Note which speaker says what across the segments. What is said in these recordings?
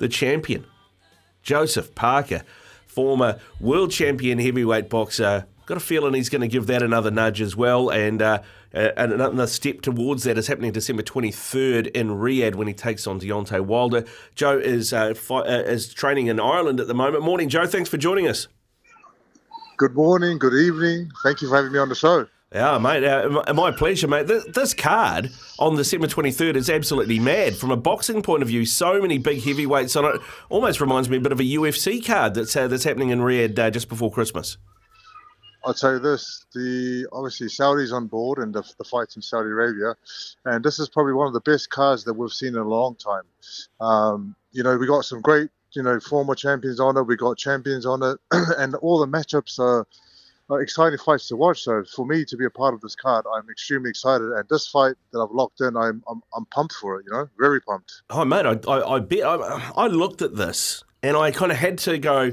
Speaker 1: the champion, Joseph Parker, former world champion heavyweight boxer. Got a feeling he's going to give that another nudge as well, and uh, another step towards that is happening December 23rd in Riyadh when he takes on Deontay Wilder. Joe is uh, fi- uh, is training in Ireland at the moment. Morning, Joe. Thanks for joining us.
Speaker 2: Good morning. Good evening. Thank you for having me on the show.
Speaker 1: Yeah, mate. Uh, my pleasure, mate. This, this, card on December 23rd is absolutely mad. From a boxing point of view, so many big heavyweights on it. Almost reminds me a bit of a UFC card that's uh, that's happening in Riyadh uh, just before Christmas.
Speaker 2: I'll tell you this: the obviously Saudis on board and the, the fights in Saudi Arabia, and this is probably one of the best cards that we've seen in a long time. Um, you know, we got some great, you know, former champions on it. We got champions on it, and all the matchups are exciting fights to watch. So for me to be a part of this card, I'm extremely excited. And this fight that I've locked in, I'm I'm, I'm pumped for it. You know, very pumped.
Speaker 1: Oh mate, I I, I bet I, I looked at this and I kind of had to go.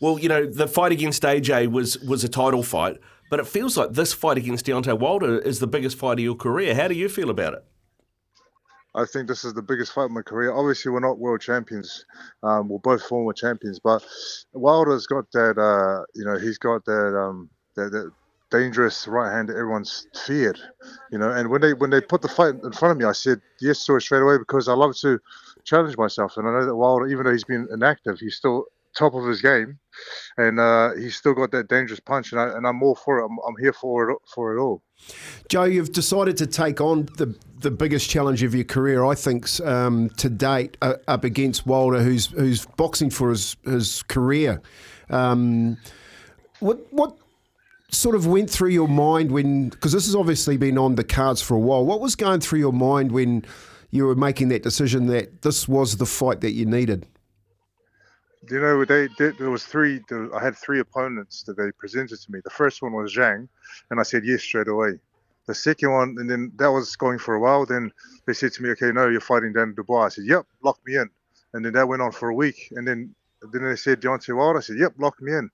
Speaker 1: Well, you know, the fight against AJ was was a title fight, but it feels like this fight against Deontay Wilder is the biggest fight of your career. How do you feel about it?
Speaker 2: I think this is the biggest fight of my career. Obviously, we're not world champions. Um, we're both former champions, but Wilder's got that. Uh, you know, he's got that. Um, the dangerous right hand that everyone's feared, you know. And when they when they put the fight in front of me, I said yes to it straight away because I love to challenge myself, and I know that Wilder, even though he's been inactive, he's still top of his game, and uh, he's still got that dangerous punch, and, I, and I'm all for it. I'm, I'm here for it for it all.
Speaker 3: Joe, you've decided to take on the the biggest challenge of your career, I think, um, to date, uh, up against Wilder, who's who's boxing for his his career. Um, what what sort of went through your mind when, because this has obviously been on the cards for a while, what was going through your mind when you were making that decision that this was the fight that you needed?
Speaker 2: You know, they did, there was three. I had three opponents that they presented to me. The first one was Zhang, and I said yes straight away. The second one, and then that was going for a while. Then they said to me, "Okay, no, you're fighting Dan Dubois." I said, "Yep, lock me in." And then that went on for a week, and then then they said Deontay Wilder. I said, "Yep, lock me in."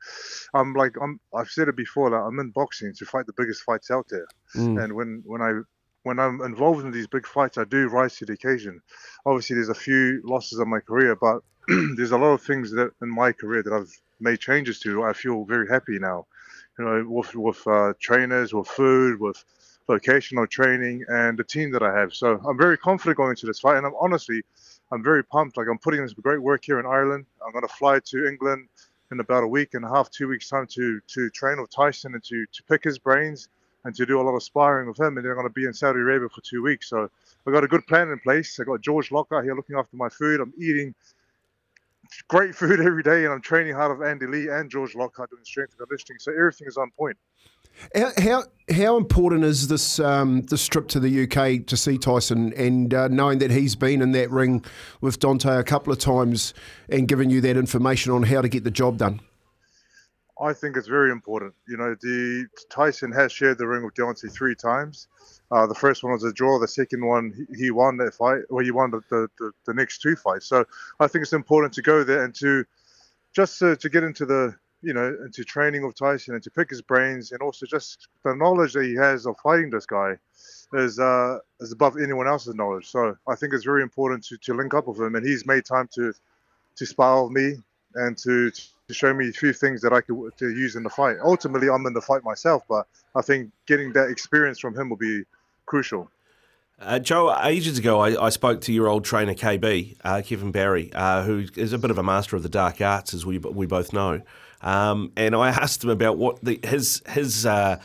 Speaker 2: I'm like, I'm. I've said it before. Like, I'm in boxing to fight the biggest fights out there. Mm. And when when I when I'm involved in these big fights, I do rise to the occasion. Obviously, there's a few losses in my career, but there's a lot of things that in my career that I've made changes to. I feel very happy now. You know, with with uh, trainers, with food, with vocational training, and the team that I have. So I'm very confident going into this fight, and I'm honestly I'm very pumped. Like I'm putting in some great work here in Ireland. I'm going to fly to England in about a week and a half, two weeks time to to train with Tyson and to to pick his brains and to do a lot of sparring with him. And then I'm going to be in Saudi Arabia for two weeks. So I've got a good plan in place. I got George Lockhart here looking after my food. I'm eating great food every day, and I'm training hard with Andy Lee and George Lockhart doing strength and conditioning. So everything is on point.
Speaker 3: How how, how important is this um, this trip to the UK to see Tyson and uh, knowing that he's been in that ring with Deontay a couple of times and giving you that information on how to get the job done?
Speaker 2: I think it's very important. You know, the Tyson has shared the ring with Deontay three times. Uh, the first one was a draw. The second one, he, he won that fight. Well, he won the, the, the, next two fights. So I think it's important to go there and to just to, to get into the you know, into training of Tyson and to pick his brains, and also just the knowledge that he has of fighting this guy is uh, is above anyone else's knowledge. So I think it's very important to, to link up with him, and he's made time to to spar with me and to to show me a few things that I could to use in the fight. Ultimately, I'm in the fight myself, but I think getting that experience from him will be crucial.
Speaker 1: Uh, Joe, ages ago, I, I, spoke to your old trainer KB, uh, Kevin Barry, uh, who is a bit of a master of the dark arts, as we we both know. Um, and I asked him about what the, his his uh,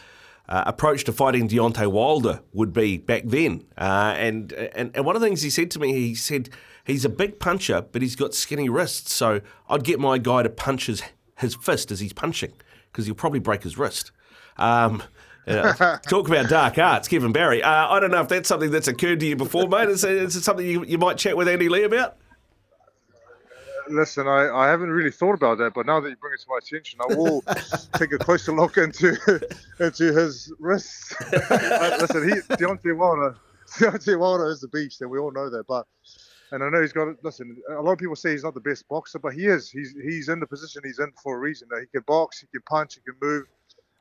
Speaker 1: uh, approach to fighting Deontay Wilder would be back then. Uh, and, and and one of the things he said to me, he said he's a big puncher, but he's got skinny wrists. So I'd get my guy to punch his, his fist as he's punching because he'll probably break his wrist. Um, talk about dark arts, Kevin Barry. Uh, I don't know if that's something that's occurred to you before, mate. Is, is it something you, you might chat with Andy Lee about?
Speaker 2: listen, I, I haven't really thought about that, but now that you bring it to my attention, I will take a closer look into into his wrists. listen, he Deontay Wilder, Deontay Wilder is the beast, and we all know that. But and I know he's got. Listen, a lot of people say he's not the best boxer, but he is. He's he's in the position he's in for a reason. That he can box, he can punch, he can move,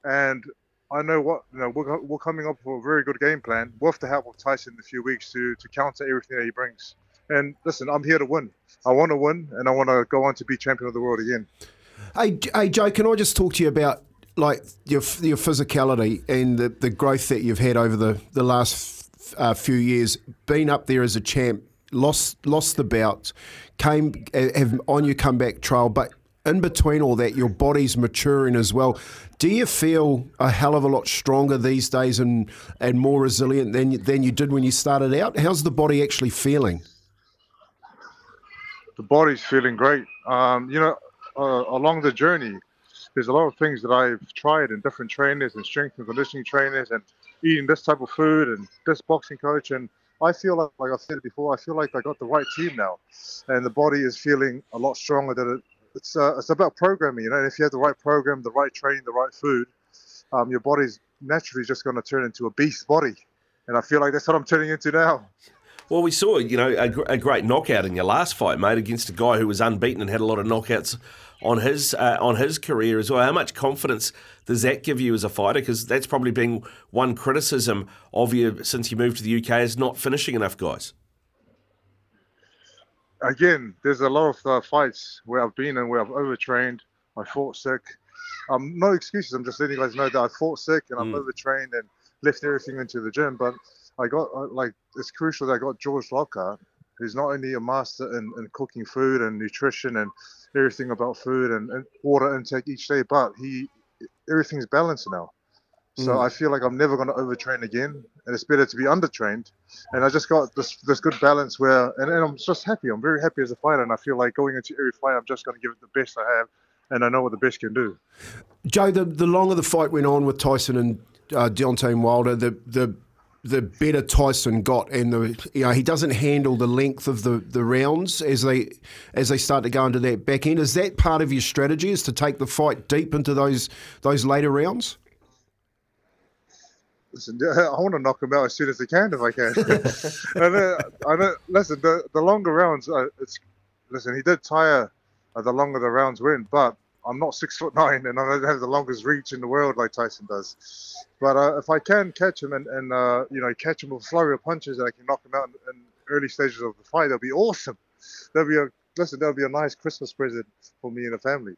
Speaker 2: and I know what you know. We're, we're coming up with a very good game plan with the help of Tyson in a few weeks to to counter everything that he brings. And listen, I'm here to win. I want to win, and I want to go on to be champion of the world again.
Speaker 3: Hey, hey, Joe, can I just talk to you about like your your physicality and the, the growth that you've had over the the last uh, few years? Being up there as a champ, lost lost the bouts, came have on your comeback trail, but in between all that, your body's maturing as well. Do you feel a hell of a lot stronger these days and and more resilient than you, than you did when you started out? How's the body actually feeling?
Speaker 2: The body's feeling great. Um, you know, uh, along the journey, there's a lot of things that I've tried in different trainers and strength and conditioning trainers and eating this type of food and this boxing coach and I feel like, like I've said it before, I feel like I got the right team now, and the body is feeling a lot stronger than it it's uh, it's about programming, you know. And if you have the right program, the right training, the right food, um, your body's naturally just going to turn into a beast body. And I feel like that's what I'm turning into now.
Speaker 1: Well, we saw, you know, a, a, great knockout in your last fight, mate, against a guy who was unbeaten and had a lot of knockouts on his uh, on his career as well. How much confidence does that give you as a fighter? Because that's probably been one criticism of you since you moved to the UK is not finishing enough guys
Speaker 2: again, there's a lot of uh, fights where I've been and where I've overtrained. I fought sick. Um, no excuses. I'm just letting you guys know that I fought sick and I'm mm. overtrained and left everything into the gym. But I got uh, like it's crucial that I got George Lockhart, who's not only a master in, in cooking food and nutrition and everything about food and, and water intake each day, but he everything's balanced now. So mm. I feel like I'm never going to overtrain again, and it's better to be undertrained. And I just got this this good balance where, and, and I'm just happy. I'm very happy as a fighter, and I feel like going into every fight, I'm just going to give it the best I have, and I know what the best can do.
Speaker 3: Joe, the, the longer the fight went on with Tyson and uh, Deontay Wilder, the the the better Tyson got, and the you know he doesn't handle the length of the, the rounds as they as they start to go into that back end. Is that part of your strategy? Is to take the fight deep into those those later rounds?
Speaker 2: listen, I want to knock him out as soon as I can if I can. and uh, I know, listen, the, the longer rounds, uh, it's listen. He did tire uh, the longer the rounds went, but I'm not six foot nine, and I don't have the longest reach in the world like Tyson does. But uh, if I can catch him and, and uh, you know catch him with a flurry of punches, and I can knock him out in, in early stages of the fight, that'll be awesome. That'll be a listen. That'll be a nice Christmas present for me and the family.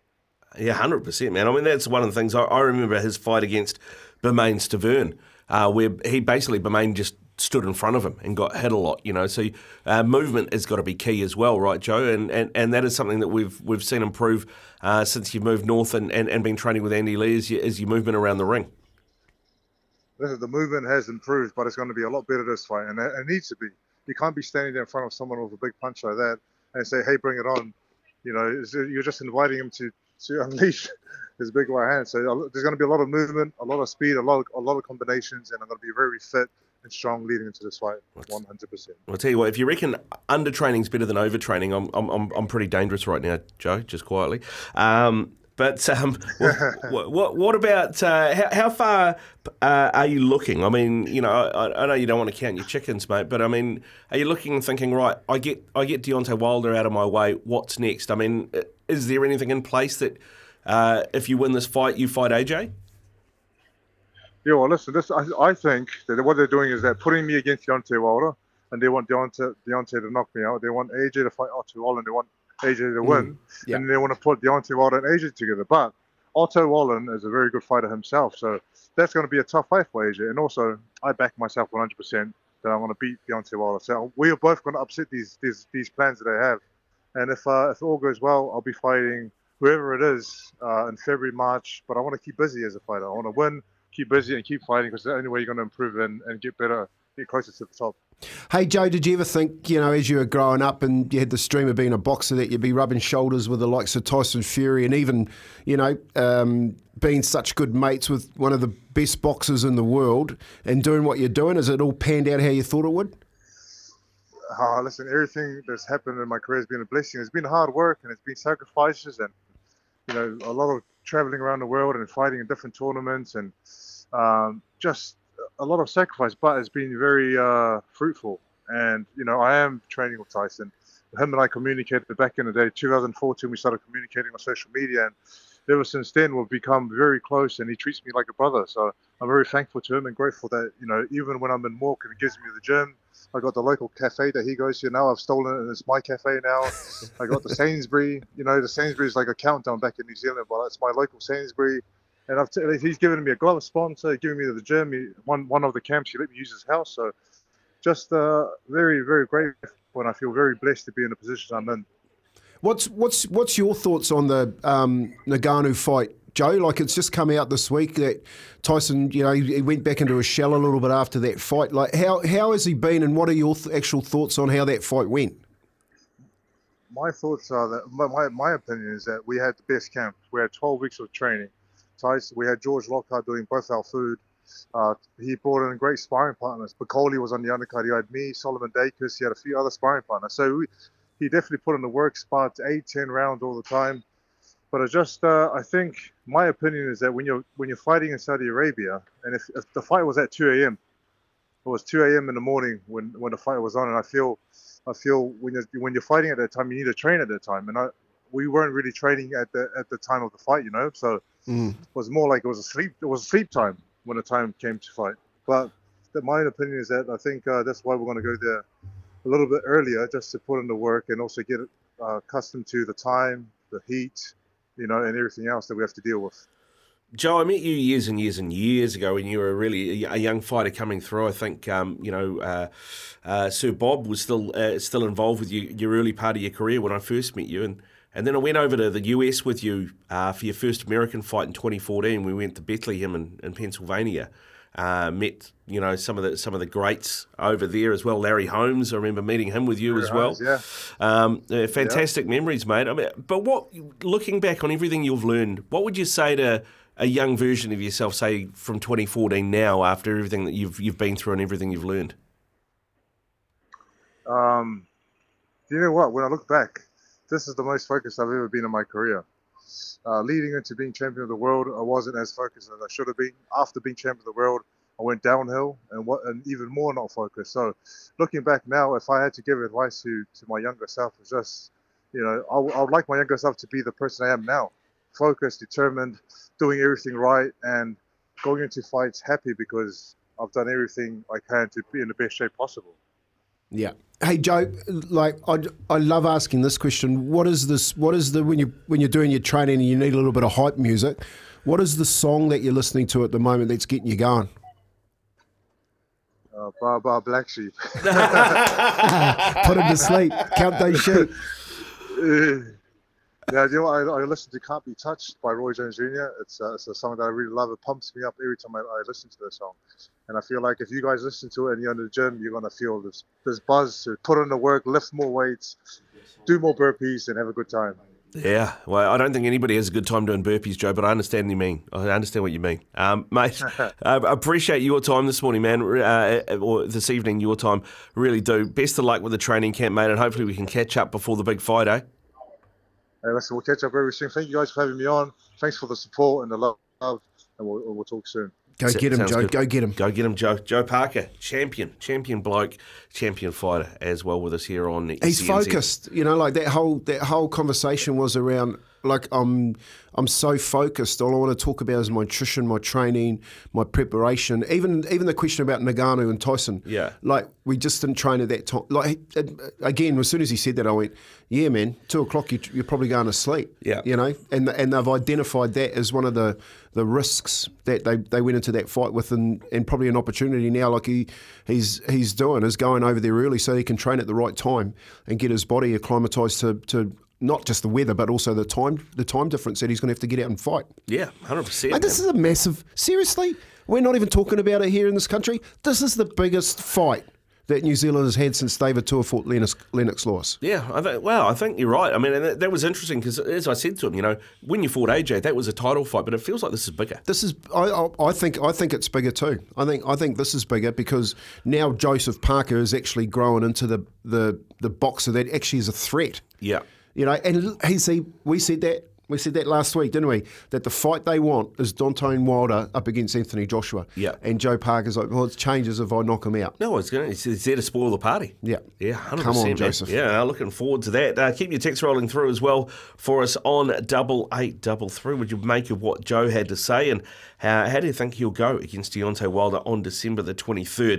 Speaker 1: Yeah, hundred percent, man. I mean, that's one of the things I, I remember his fight against Bermane Stiverne uh, where he basically Bermane just stood in front of him and got hit a lot. You know, so uh, movement has got to be key as well, right, Joe? And and, and that is something that we've we've seen improve uh, since you've moved north and, and, and been training with Andy Lee as, you, as your movement around the ring.
Speaker 2: The movement has improved, but it's going to be a lot better this fight, and it, needs to be. You can't be standing there in front of someone with a big punch like that and say, "Hey, bring it on." You know, you're just inviting him to to unleash his big right hand. So there's going to be a lot of movement, a lot of speed, a lot, of, a lot of combinations, and I'm going to be very fit and strong leading into this fight, 100%.
Speaker 1: I'll tell you what, if you reckon undertraining is better than overtraining, I'm, I'm, I'm pretty dangerous right now, Joe, just quietly. Um, but um, what, what, what, about uh, how, how, far uh, are you looking? I mean, you know, I, I, know you don't want to count your chickens, mate, but I mean, are you looking and thinking, right? I get I get Deontay Wilder out of my way. What's next? I mean, is there anything in place that uh, if you win this fight, you fight AJ?
Speaker 2: Yeah, well, listen, this I, I, think that what they're doing is they're putting me against Deontay Wilder, and they want Deontay, Deontay to knock me out. They want AJ to fight Otto Wallin. They want AJ to mm, win, yeah. and they want to put Deontay Wilder and AJ together. But Otto Wallin is a very good fighter himself, so that's going to be a tough fight for AJ. And also, I back myself 100% that I'm going to beat Deontay Wilder. So we are both going to upset these these these plans that they have. And if uh, if all goes well, I'll be fighting whoever it is uh, in February, March. But I want to keep busy as a fighter. I want to win, keep busy, and keep fighting because the only way you're going to improve and, and get better, get closer to the top.
Speaker 3: Hey Joe, did you ever think, you know, as you were growing up and you had the dream of being a boxer, that you'd be rubbing shoulders with the likes of Tyson Fury and even, you know, um, being such good mates with one of the best boxers in the world and doing what you're doing? Has it all panned out how you thought it would?
Speaker 2: uh, listen, everything that's happened in my career has been a blessing. It's been hard work and it's been sacrifices and you know a lot of traveling around the world and fighting in different tournaments and um, just a lot of sacrifice, but it's been very uh, fruitful. And you know, I am training with Tyson. Him and I communicated back in the day, 2014. We started communicating on social media, and ever since then we've become very close. And he treats me like a brother. So I'm very thankful to him and grateful that you know, even when I'm in Morecambe, he gives me the gym. I got the local cafe that he goes to now. I've stolen it, and it's my cafe now. I got the Sainsbury. You know, the Sainsbury is like a countdown back in New Zealand, but it's my local Sainsbury and I've t- he's given me a glove sponsor, giving me the gym. He, one one of the camps, he let me use his house. So just uh, very very grateful, and I feel very blessed to be in the position I'm in.
Speaker 3: What's what's what's your thoughts on the um, Ngannou fight, Joe? Like it's just come out this week that Tyson, you know, he went back into a shell a little bit after that fight. Like how how has he been, and what are your th- actual thoughts on how that fight went?
Speaker 2: My thoughts are that my, my, opinion is that we had the best camp. We had 12 weeks of training. Tyson, we had George Lockhart doing both our food. Uh, he brought in great sparring partners. Bakole was on the undercard. He had me, Solomon Dacres. He had a few other sparring partners. So we, he definitely put in the work, sparred eight, ten rounds all the time. But I just, uh, I think my opinion is that when you're when you're fighting in Saudi Arabia, and if, if the fight was at 2 a.m., it was 2 a.m. in the morning when when the fight was on, and I feel, I feel when you're when you're fighting at that time, you need to train at that time, and I, we weren't really training at the at the time of the fight, you know. So mm. it was more like it was a sleep. It was sleep time when the time came to fight. But the, my opinion is that I think uh, that's why we're going to go there a little bit earlier, just to put in the work and also get uh, accustomed to the time, the heat, you know, and everything else that we have to deal with.
Speaker 1: Joe, I met you years and years and years ago when you were really a young fighter coming through. I think um, you know uh, uh, Sir Bob was still uh, still involved with you, your early part of your career when I first met you, and and then I went over to the US with you uh, for your first American fight in 2014. We went to Bethlehem in, in Pennsylvania. Uh, met you know some of the some of the greats over there as well. Larry Holmes, I remember meeting him with you
Speaker 2: Larry
Speaker 1: as well.
Speaker 2: Holmes, yeah,
Speaker 1: um, uh, fantastic yeah. memories, mate. I mean, but what looking back on everything you've learned, what would you say to a young version of yourself, say from 2014 now, after everything that you've you've been through and everything you've learned?
Speaker 2: Um, you know what? When I look back, this is the most focused I've ever been in my career. Uh, leading into being champion of the world, I wasn't as focused as I should have been. After being champion of the world, I went downhill and what and even more not focused. So, looking back now, if I had to give advice to to my younger self, it's just, you know, I, I would like my younger self to be the person I am now, focused, determined, doing everything right, and going into fights happy because I've done everything I can to be in the best shape possible.
Speaker 3: Yeah. Hey Joe, like I, I love asking this question. What is this? What is the when you when you're doing your training and you need a little bit of hype music? What is the song that you're listening to at the moment that's getting you going?
Speaker 2: Uh, Bar Bar Black Sheep.
Speaker 3: Put him to sleep. Count those sheep.
Speaker 2: Yeah, you know, I, I listen to "Can't Be Touched" by Roy Jones Jr. It's, uh, it's a song that I really love. It pumps me up every time I, I listen to the song, and I feel like if you guys listen to it and you're in the gym, you're gonna feel this this buzz to put in the work, lift more weights, do more burpees, and have a good time.
Speaker 1: Yeah, well, I don't think anybody has a good time doing burpees, Joe, but I understand what you mean. I understand what you mean. Um, mate, I appreciate your time this morning, man, uh, or this evening, your time. Really do. Best of luck with the training camp, mate, and hopefully we can catch up before the big fight, eh?
Speaker 2: Hey, listen, we'll catch up very soon. Thank you guys for having me on. Thanks for the support and the love, and we'll, we'll talk soon.
Speaker 3: Go get him, Joe. Good. Go get him.
Speaker 1: Go get him, Joe. Joe Parker, champion, champion bloke, champion fighter, as well with us here on.
Speaker 3: He's focused. You know, like that whole that whole conversation was around like I'm I'm so focused. All I want to talk about is my nutrition, my training, my preparation. Even even the question about Ngannou and Tyson.
Speaker 1: Yeah.
Speaker 3: Like we just didn't train at that time. Like again, as soon as he said that, I went, "Yeah, man. Two o'clock, you, are probably going to sleep."
Speaker 1: Yeah.
Speaker 3: You know, and and they've identified that as one of the the risks that they, they went into that fight with, and, and probably an opportunity now, like he he's he's doing, is going over there early so he can train at the right time and get his body acclimatized to to not just the weather, but also the time the time difference that he's going to have to get out and fight.
Speaker 1: Yeah, hundred percent.
Speaker 3: And this is a massive. Seriously, we're not even talking about it here in this country. This is the biggest fight that New Zealand has had since David Tua fought Lennox, Lennox Lewis.
Speaker 1: Yeah, I think. Well, I think you're right. I mean, that, that was interesting because, as I said to him, you know, when you fought AJ, that was a title fight, but it feels like this is bigger.
Speaker 3: This is, I, I, I think, I think it's bigger too. I think, I think this is bigger because now Joseph Parker is actually growing into the the the boxer that actually is a threat.
Speaker 1: Yeah.
Speaker 3: You know, and he see, we said that we said that last week, didn't we? That the fight they want is Deontay Wilder up against Anthony Joshua.
Speaker 1: Yeah.
Speaker 3: And Joe Parker's like, well, it changes if I knock him out.
Speaker 1: No, it's going. It's, there to spoil the party.
Speaker 3: Yeah.
Speaker 1: yeah, 100%,
Speaker 3: Come on,
Speaker 1: percent,
Speaker 3: Joseph.
Speaker 1: Yeah, looking forward to that. Uh, keep your text rolling through as well for us on double eight double three. Would you make of what Joe had to say, and how, how do you think he'll go against Deontay Wilder on December the twenty third?